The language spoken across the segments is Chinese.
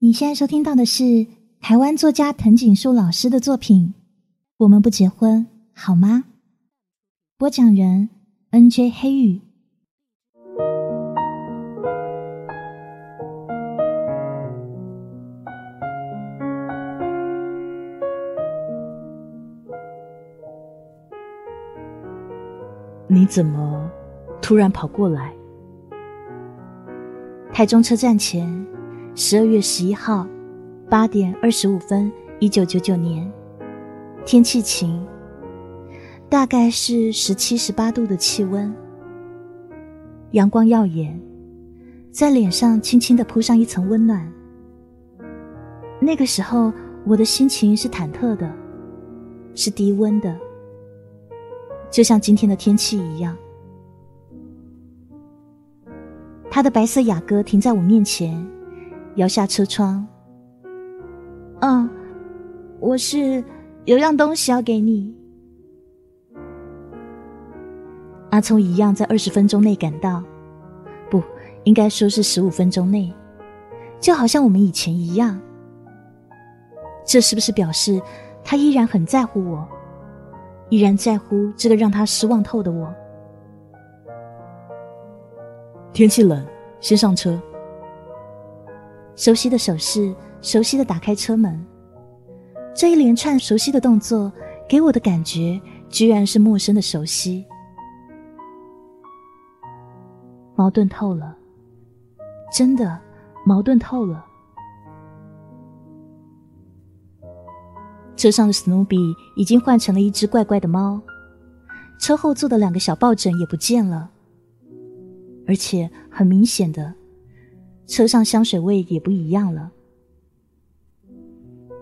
你现在收听到的是台湾作家藤井树老师的作品《我们不结婚好吗》。播讲人 N.J. 黑羽。你怎么突然跑过来？台中车站前，十二月十一号八点二十五分，一九九九年，天气晴，大概是十七十八度的气温，阳光耀眼，在脸上轻轻的铺上一层温暖。那个时候，我的心情是忐忑的，是低温的。就像今天的天气一样，他的白色雅阁停在我面前，摇下车窗。嗯，我是有样东西要给你。阿聪一样在二十分钟内赶到，不应该说是十五分钟内，就好像我们以前一样。这是不是表示他依然很在乎我？依然在乎这个让他失望透的我。天气冷，先上车。熟悉的手势，熟悉的打开车门。这一连串熟悉的动作，给我的感觉居然是陌生的熟悉。矛盾透了，真的矛盾透了。车上的史努比已经换成了一只怪怪的猫，车后座的两个小抱枕也不见了，而且很明显的，车上香水味也不一样了。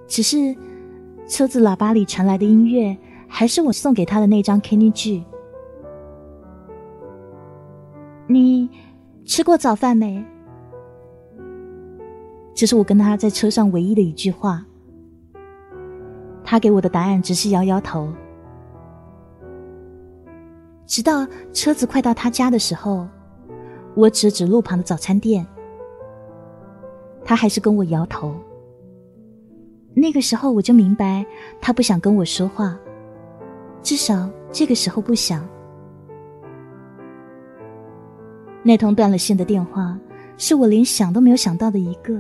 只是车子喇叭里传来的音乐，还是我送给他的那张 Kenny G。你吃过早饭没？这是我跟他在车上唯一的一句话。他给我的答案只是摇摇头，直到车子快到他家的时候，我指指路旁的早餐店，他还是跟我摇头。那个时候我就明白，他不想跟我说话，至少这个时候不想。那通断了线的电话，是我连想都没有想到的一个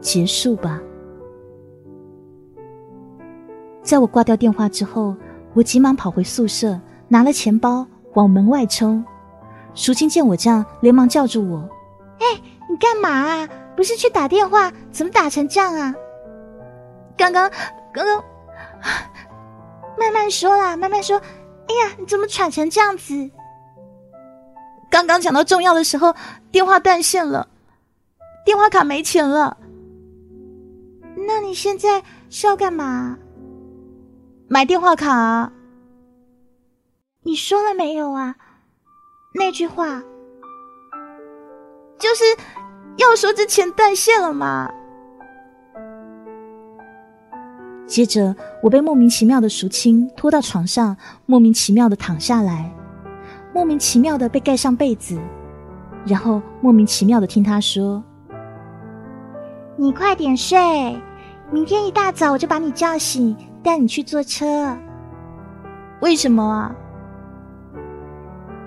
结束吧。在我挂掉电话之后，我急忙跑回宿舍，拿了钱包往门外冲。淑清见我这样，连忙叫住我：“哎，你干嘛啊？不是去打电话，怎么打成这样啊？”刚刚，刚刚，慢慢说啦，慢慢说。哎呀，你怎么喘成这样子？刚刚讲到重要的时候，电话断线了，电话卡没钱了。那你现在是要干嘛？买电话卡，你说了没有啊？那句话就是要说之前断线了吗？接着，我被莫名其妙的淑清拖到床上，莫名其妙的躺下来，莫名其妙的被盖上被子，然后莫名其妙的听他说：“你快点睡，明天一大早我就把你叫醒。”带你去坐车，为什么啊？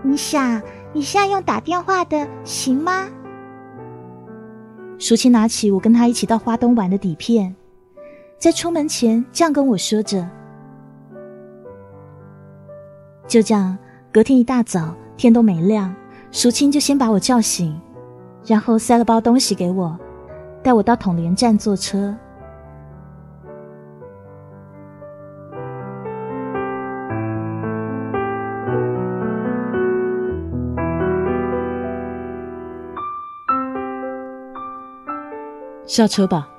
你想你现在用打电话的行吗？淑清拿起我跟他一起到花东玩的底片，在出门前这样跟我说着。就这样，隔天一大早天都没亮，淑清就先把我叫醒，然后塞了包东西给我，带我到统联站坐车。下车吧。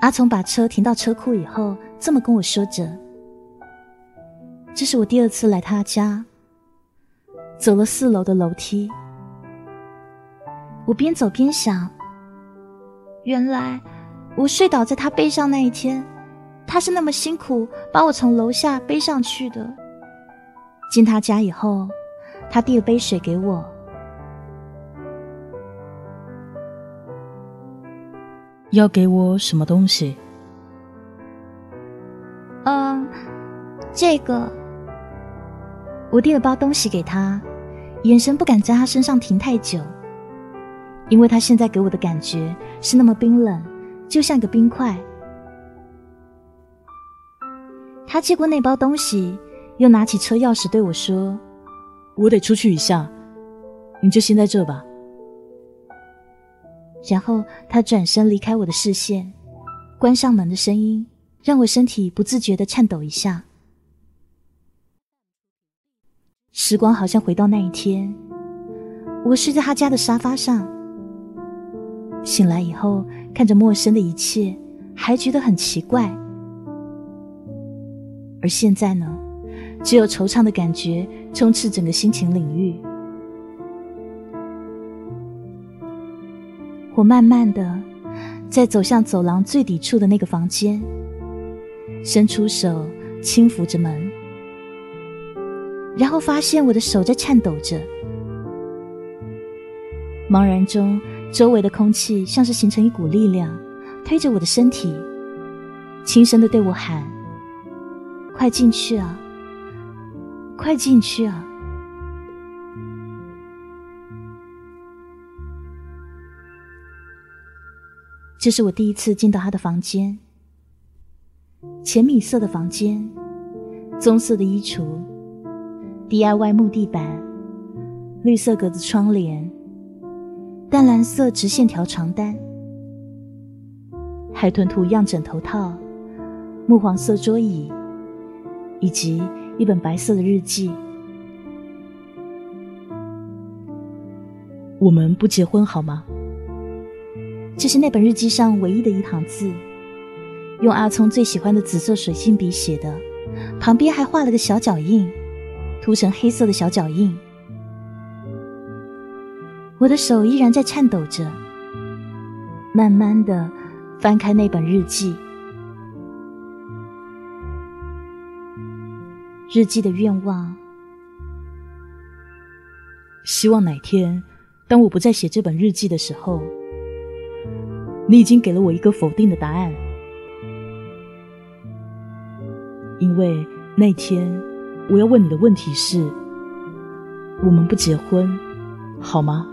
阿聪把车停到车库以后，这么跟我说着。这是我第二次来他家，走了四楼的楼梯。我边走边想，原来我睡倒在他背上那一天，他是那么辛苦把我从楼下背上去的。进他家以后，他递了杯水给我。要给我什么东西？嗯，这个。我递了包东西给他，眼神不敢在他身上停太久，因为他现在给我的感觉是那么冰冷，就像个冰块。他接过那包东西，又拿起车钥匙对我说：“我得出去一下，你就先在这吧。”然后他转身离开我的视线，关上门的声音让我身体不自觉的颤抖一下。时光好像回到那一天，我睡在他家的沙发上，醒来以后看着陌生的一切，还觉得很奇怪。而现在呢，只有惆怅的感觉充斥整个心情领域。我慢慢的在走向走廊最底处的那个房间，伸出手轻抚着门，然后发现我的手在颤抖着。茫然中，周围的空气像是形成一股力量，推着我的身体，轻声的对我喊。快进去啊！快进去啊！这是我第一次进到他的房间，浅米色的房间，棕色的衣橱，DIY 木地板，绿色格子窗帘，淡蓝色直线条床单，海豚图样枕头套，木黄色桌椅。以及一本白色的日记。我们不结婚好吗？这是那本日记上唯一的一行字，用阿聪最喜欢的紫色水性笔写的，旁边还画了个小脚印，涂成黑色的小脚印。我的手依然在颤抖着，慢慢的翻开那本日记。日记的愿望，希望哪天，当我不再写这本日记的时候，你已经给了我一个否定的答案。因为那天我要问你的问题是：我们不结婚，好吗？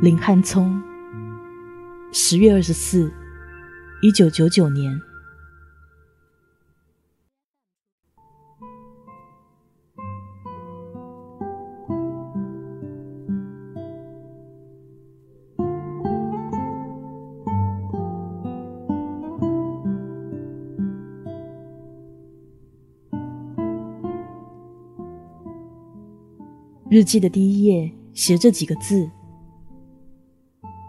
林汉聪，十月二十四，一九九九年。日记的第一页写这几个字：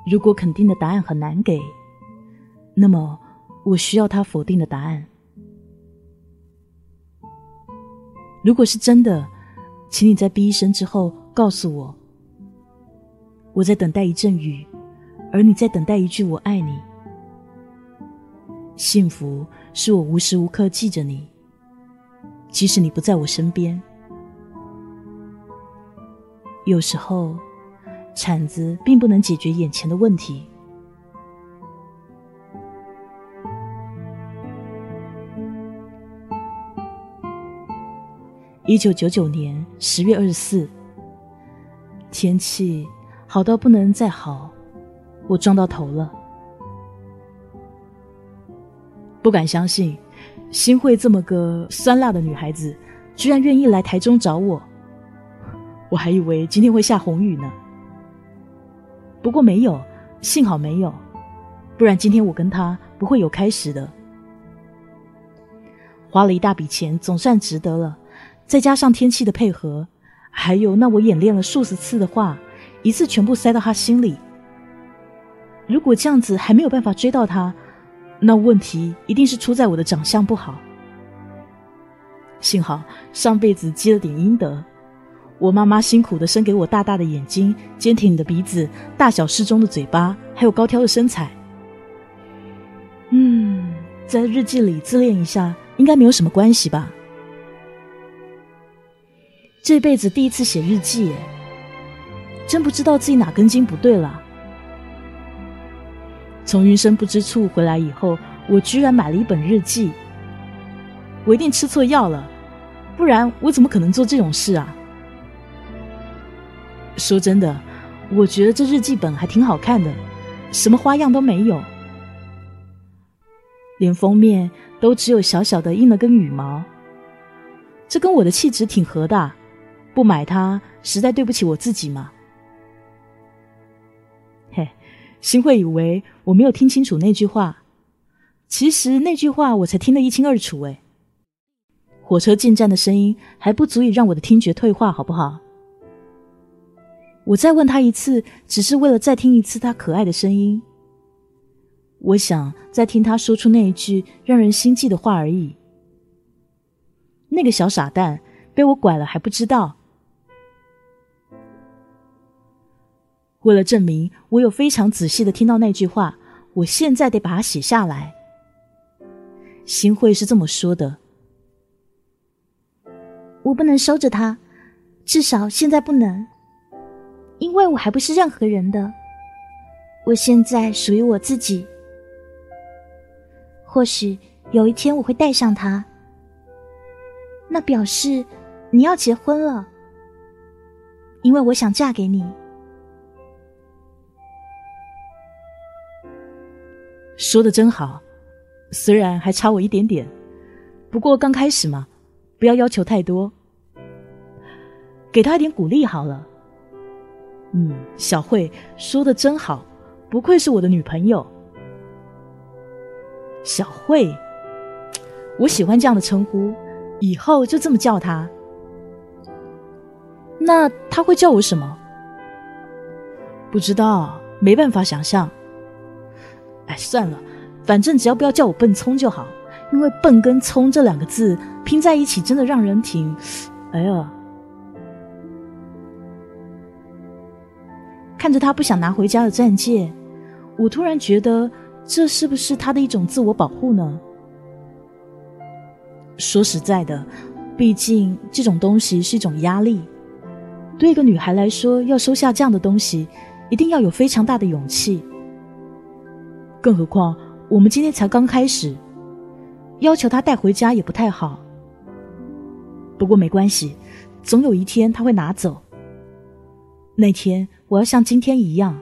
如果肯定的答案很难给，那么我需要他否定的答案。如果是真的，请你在哔一声之后告诉我。我在等待一阵雨，而你在等待一句“我爱你”。幸福是我无时无刻记着你，即使你不在我身边。有时候，铲子并不能解决眼前的问题。一九九九年十月二十四，天气好到不能再好，我撞到头了。不敢相信，新会这么个酸辣的女孩子，居然愿意来台中找我。我还以为今天会下红雨呢，不过没有，幸好没有，不然今天我跟他不会有开始的。花了一大笔钱，总算值得了，再加上天气的配合，还有那我演练了数十次的话，一次全部塞到他心里。如果这样子还没有办法追到他，那问题一定是出在我的长相不好。幸好上辈子积了点阴德。我妈妈辛苦的生给我大大的眼睛、坚挺的鼻子、大小适中的嘴巴，还有高挑的身材。嗯，在日记里自恋一下，应该没有什么关系吧？这辈子第一次写日记，真不知道自己哪根筋不对了。从云深不知处回来以后，我居然买了一本日记。我一定吃错药了，不然我怎么可能做这种事啊？说真的，我觉得这日记本还挺好看的，什么花样都没有，连封面都只有小小的印了根羽毛。这跟我的气质挺合的，不买它实在对不起我自己嘛。嘿，新会以为我没有听清楚那句话，其实那句话我才听得一清二楚哎。火车进站的声音还不足以让我的听觉退化，好不好？我再问他一次，只是为了再听一次他可爱的声音。我想再听他说出那一句让人心悸的话而已。那个小傻蛋被我拐了还不知道。为了证明我有非常仔细的听到那句话，我现在得把它写下来。新会是这么说的。我不能收着它，至少现在不能，因为我还不是任何人的。我现在属于我自己。或许有一天我会带上它，那表示你要结婚了，因为我想嫁给你。说的真好，虽然还差我一点点，不过刚开始嘛。不要要求太多，给他一点鼓励好了。嗯，小慧说的真好，不愧是我的女朋友。小慧，我喜欢这样的称呼，以后就这么叫她。那她会叫我什么？不知道，没办法想象。哎，算了，反正只要不要叫我笨葱就好。因为“笨”跟“葱”这两个字拼在一起，真的让人挺……哎呀！看着他不想拿回家的钻戒，我突然觉得，这是不是他的一种自我保护呢？说实在的，毕竟这种东西是一种压力，对一个女孩来说，要收下这样的东西，一定要有非常大的勇气。更何况，我们今天才刚开始。要求他带回家也不太好，不过没关系，总有一天他会拿走。那天我要像今天一样，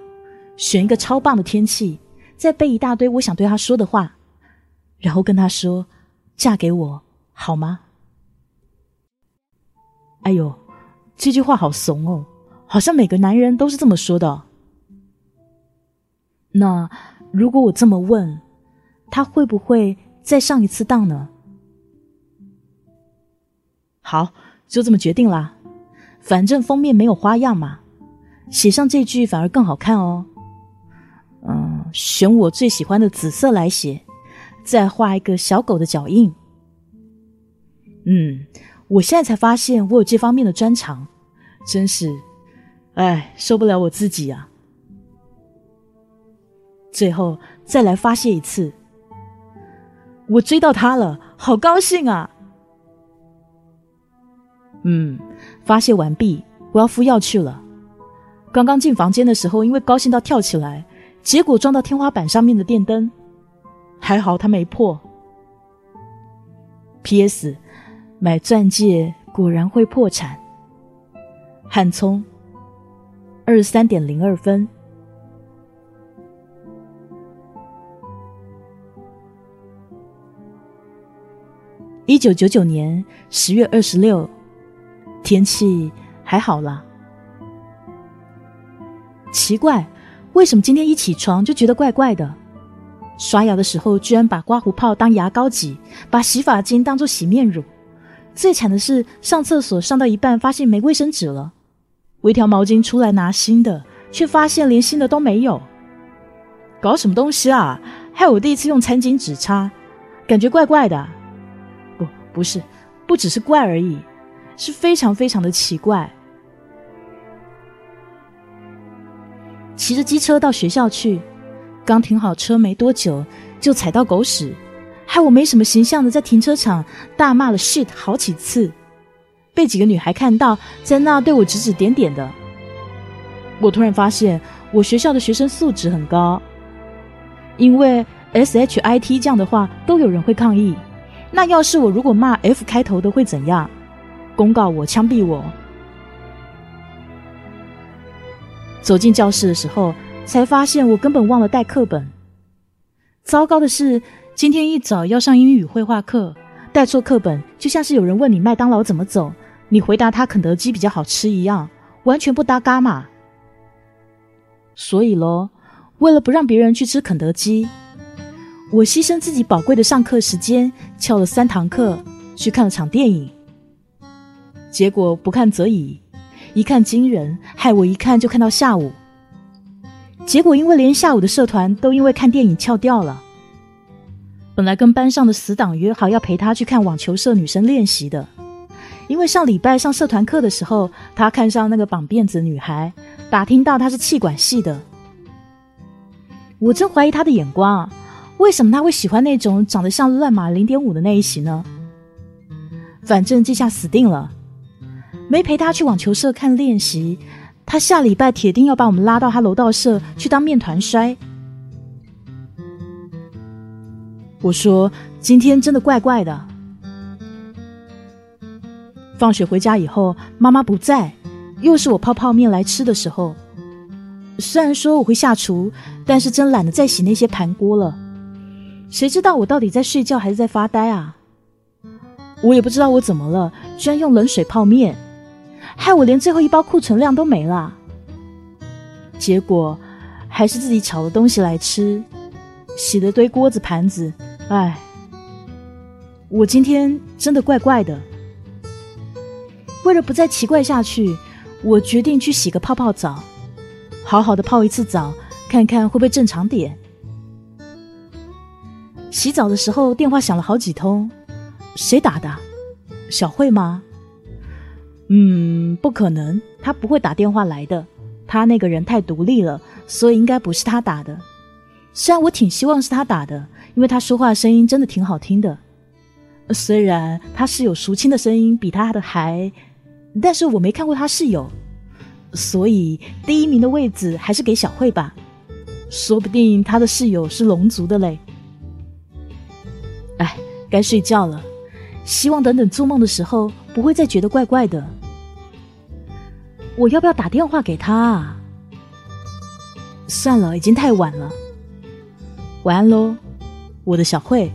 选一个超棒的天气，再背一大堆我想对他说的话，然后跟他说：“嫁给我好吗？”哎呦，这句话好怂哦，好像每个男人都是这么说的。那如果我这么问，他会不会？再上一次当呢？好，就这么决定啦。反正封面没有花样嘛，写上这句反而更好看哦。嗯，选我最喜欢的紫色来写，再画一个小狗的脚印。嗯，我现在才发现我有这方面的专长，真是，哎，受不了我自己啊。最后再来发泄一次。我追到他了，好高兴啊！嗯，发泄完毕，我要敷药去了。刚刚进房间的时候，因为高兴到跳起来，结果撞到天花板上面的电灯，还好它没破。P.S. 买钻戒果然会破产。汉聪，二十三点零二分。一九九九年十月二十六，天气还好啦。奇怪，为什么今天一起床就觉得怪怪的？刷牙的时候居然把刮胡泡当牙膏挤，把洗发精当做洗面乳。最惨的是上厕所上到一半发现没卫生纸了，我一条毛巾出来拿新的，却发现连新的都没有。搞什么东西啊？害我第一次用餐巾纸擦，感觉怪怪的。不不是，不只是怪而已，是非常非常的奇怪。骑着机车到学校去，刚停好车没多久，就踩到狗屎，害我没什么形象的在停车场大骂了 shit 好几次，被几个女孩看到，在那对我指指点点的。我突然发现，我学校的学生素质很高，因为 S H I T 这样的话都有人会抗议。那要是我如果骂 F 开头的会怎样？公告我，枪毙我！走进教室的时候，才发现我根本忘了带课本。糟糕的是，今天一早要上英语绘画课，带错课本就像是有人问你麦当劳怎么走，你回答他肯德基比较好吃一样，完全不搭嘎嘛。所以喽，为了不让别人去吃肯德基，我牺牲自己宝贵的上课时间，翘了三堂课去看了场电影。结果不看则已，一看惊人，害我一看就看到下午。结果因为连下午的社团都因为看电影翘掉了。本来跟班上的死党约好要陪他去看网球社女生练习的，因为上礼拜上社团课的时候，他看上那个绑辫子女孩，打听到她是气管系的。我真怀疑他的眼光啊！为什么他会喜欢那种长得像乱码零点五的那一型呢？反正这下死定了。没陪他去网球社看练习，他下礼拜铁定要把我们拉到他楼道社去当面团摔。我说今天真的怪怪的。放学回家以后，妈妈不在，又是我泡泡面来吃的时候。虽然说我会下厨，但是真懒得再洗那些盘锅了。谁知道我到底在睡觉还是在发呆啊？我也不知道我怎么了，居然用冷水泡面。害我连最后一包库存量都没了，结果还是自己炒的东西来吃，洗了堆锅子盘子，唉，我今天真的怪怪的。为了不再奇怪下去，我决定去洗个泡泡澡，好好的泡一次澡，看看会不会正常点。洗澡的时候电话响了好几通，谁打的？小慧吗？嗯，不可能，他不会打电话来的。他那个人太独立了，所以应该不是他打的。虽然我挺希望是他打的，因为他说话声音真的挺好听的。虽然他室友淑清的声音比他的还，但是我没看过他室友，所以第一名的位置还是给小慧吧。说不定他的室友是龙族的嘞。哎，该睡觉了。希望等等做梦的时候不会再觉得怪怪的。我要不要打电话给他啊？算了，已经太晚了。晚安喽，我的小慧。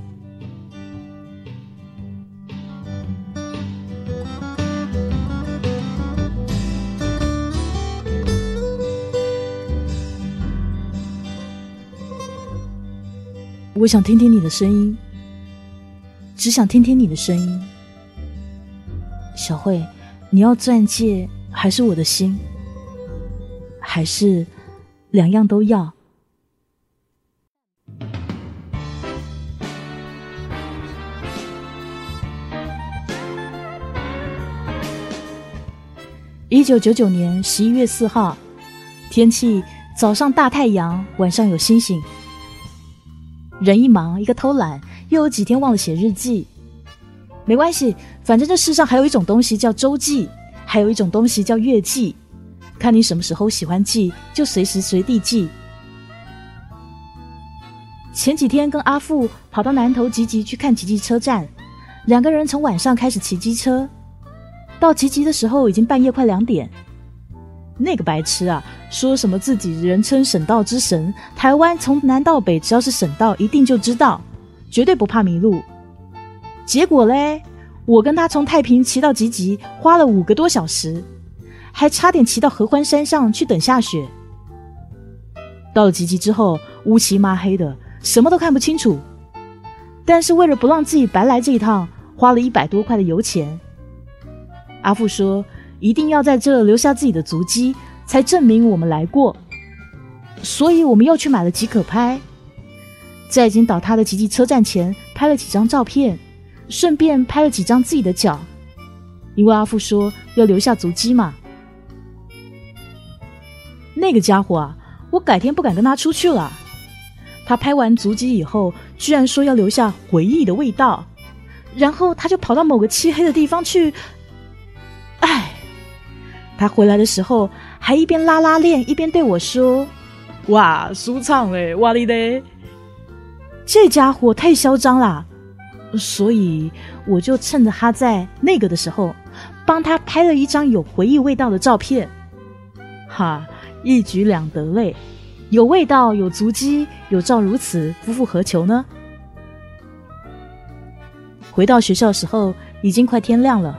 我想听听你的声音，只想听听你的声音，小慧，你要钻戒。还是我的心，还是两样都要。一九九九年十一月四号，天气早上大太阳，晚上有星星。人一忙，一个偷懒，又有几天忘了写日记。没关系，反正这世上还有一种东西叫周记。还有一种东西叫月记，看你什么时候喜欢记，就随时随地记。前几天跟阿富跑到南头集集去看集集车站，两个人从晚上开始骑机车，到集集的时候已经半夜快两点。那个白痴啊，说什么自己人称省道之神，台湾从南到北只要是省道一定就知道，绝对不怕迷路。结果嘞？我跟他从太平骑到吉吉，花了五个多小时，还差点骑到合欢山上去等下雪。到了吉吉之后，乌漆抹黑的，什么都看不清楚。但是为了不让自己白来这一趟，花了一百多块的油钱。阿富说，一定要在这留下自己的足迹，才证明我们来过。所以我们又去买了即可拍，在已经倒塌的吉吉车站前拍了几张照片。顺便拍了几张自己的脚，因为阿富说要留下足迹嘛。那个家伙啊，我改天不敢跟他出去了。他拍完足迹以后，居然说要留下回忆的味道，然后他就跑到某个漆黑的地方去。唉，他回来的时候还一边拉拉链，一边对我说：“哇，舒畅嘞，哇哩嘞！”这家伙太嚣张啦！所以我就趁着他在那个的时候，帮他拍了一张有回忆味道的照片。哈，一举两得嘞！有味道，有足迹，有照如此，夫复何求呢？回到学校时候，已经快天亮了，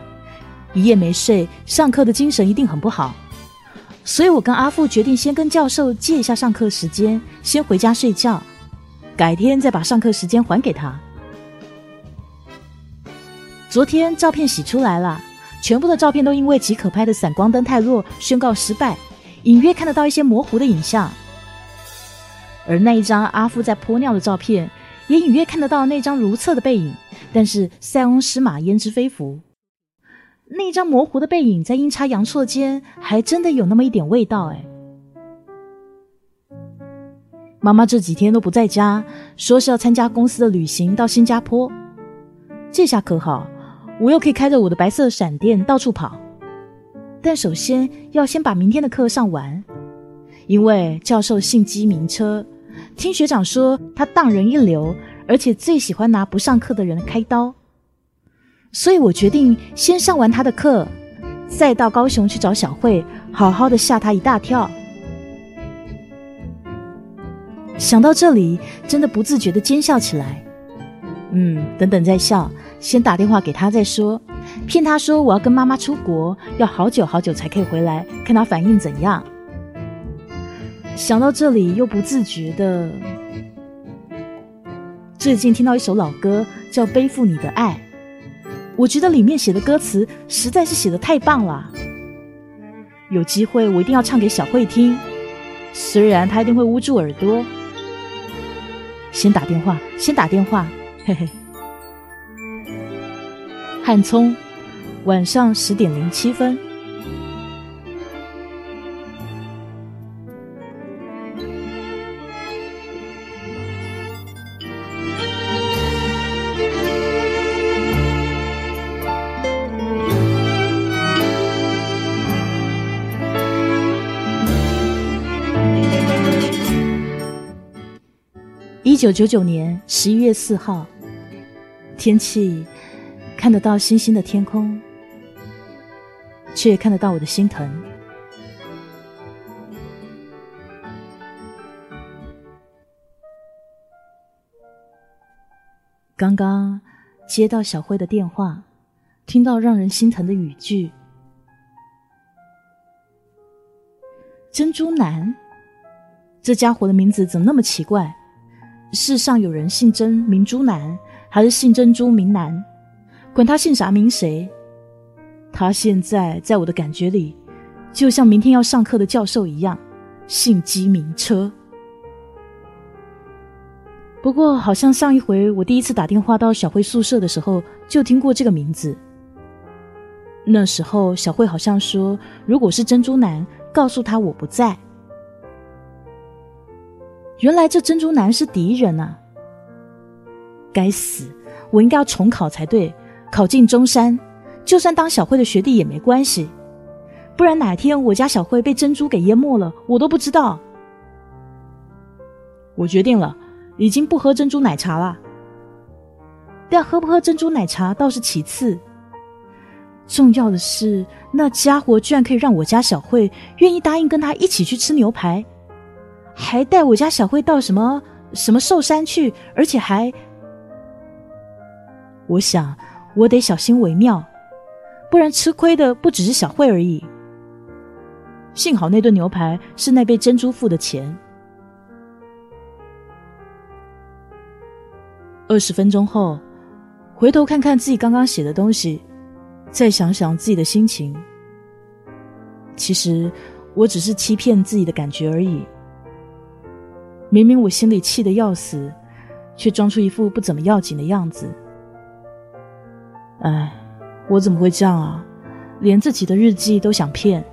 一夜没睡，上课的精神一定很不好。所以我跟阿富决定先跟教授借一下上课时间，先回家睡觉，改天再把上课时间还给他。昨天照片洗出来了，全部的照片都因为极可拍的闪光灯太弱，宣告失败，隐约看得到一些模糊的影像。而那一张阿富在泼尿的照片，也隐约看得到那张如厕的背影，但是塞翁失马焉知非福，那一张模糊的背影在阴差阳错间，还真的有那么一点味道哎。妈妈这几天都不在家，说是要参加公司的旅行到新加坡，这下可好，我又可以开着我的白色闪电到处跑。但首先要先把明天的课上完，因为教授姓机名车。听学长说，他当人一流，而且最喜欢拿不上课的人开刀，所以我决定先上完他的课，再到高雄去找小慧，好好的吓他一大跳。想到这里，真的不自觉的奸笑起来。嗯，等等再笑，先打电话给他再说，骗他说我要跟妈妈出国，要好久好久才可以回来，看他反应怎样。想到这里，又不自觉的。最近听到一首老歌，叫《背负你的爱》，我觉得里面写的歌词实在是写的太棒了。有机会我一定要唱给小慧听，虽然她一定会捂住耳朵。先打电话，先打电话，嘿嘿。汉聪，晚上十点零七分。一九九九年十一月四号，天气看得到星星的天空，却也看得到我的心疼。刚刚接到小慧的电话，听到让人心疼的语句：“珍珠男，这家伙的名字怎么那么奇怪？”世上有人姓珍名珠男，还是姓珍珠名男？管他姓啥名谁，他现在在我的感觉里，就像明天要上课的教授一样，姓机名车。不过，好像上一回我第一次打电话到小慧宿舍的时候，就听过这个名字。那时候小慧好像说，如果是珍珠男，告诉他我不在。原来这珍珠男是敌人啊！该死，我应该要重考才对，考进中山，就算当小慧的学弟也没关系，不然哪天我家小慧被珍珠给淹没了，我都不知道。我决定了，已经不喝珍珠奶茶了。但喝不喝珍珠奶茶倒是其次，重要的是那家伙居然可以让我家小慧愿意答应跟他一起去吃牛排。还带我家小慧到什么什么寿山去，而且还……我想我得小心为妙，不然吃亏的不只是小慧而已。幸好那顿牛排是那杯珍珠付的钱。二十分钟后，回头看看自己刚刚写的东西，再想想自己的心情，其实我只是欺骗自己的感觉而已。明明我心里气得要死，却装出一副不怎么要紧的样子。哎，我怎么会这样啊？连自己的日记都想骗。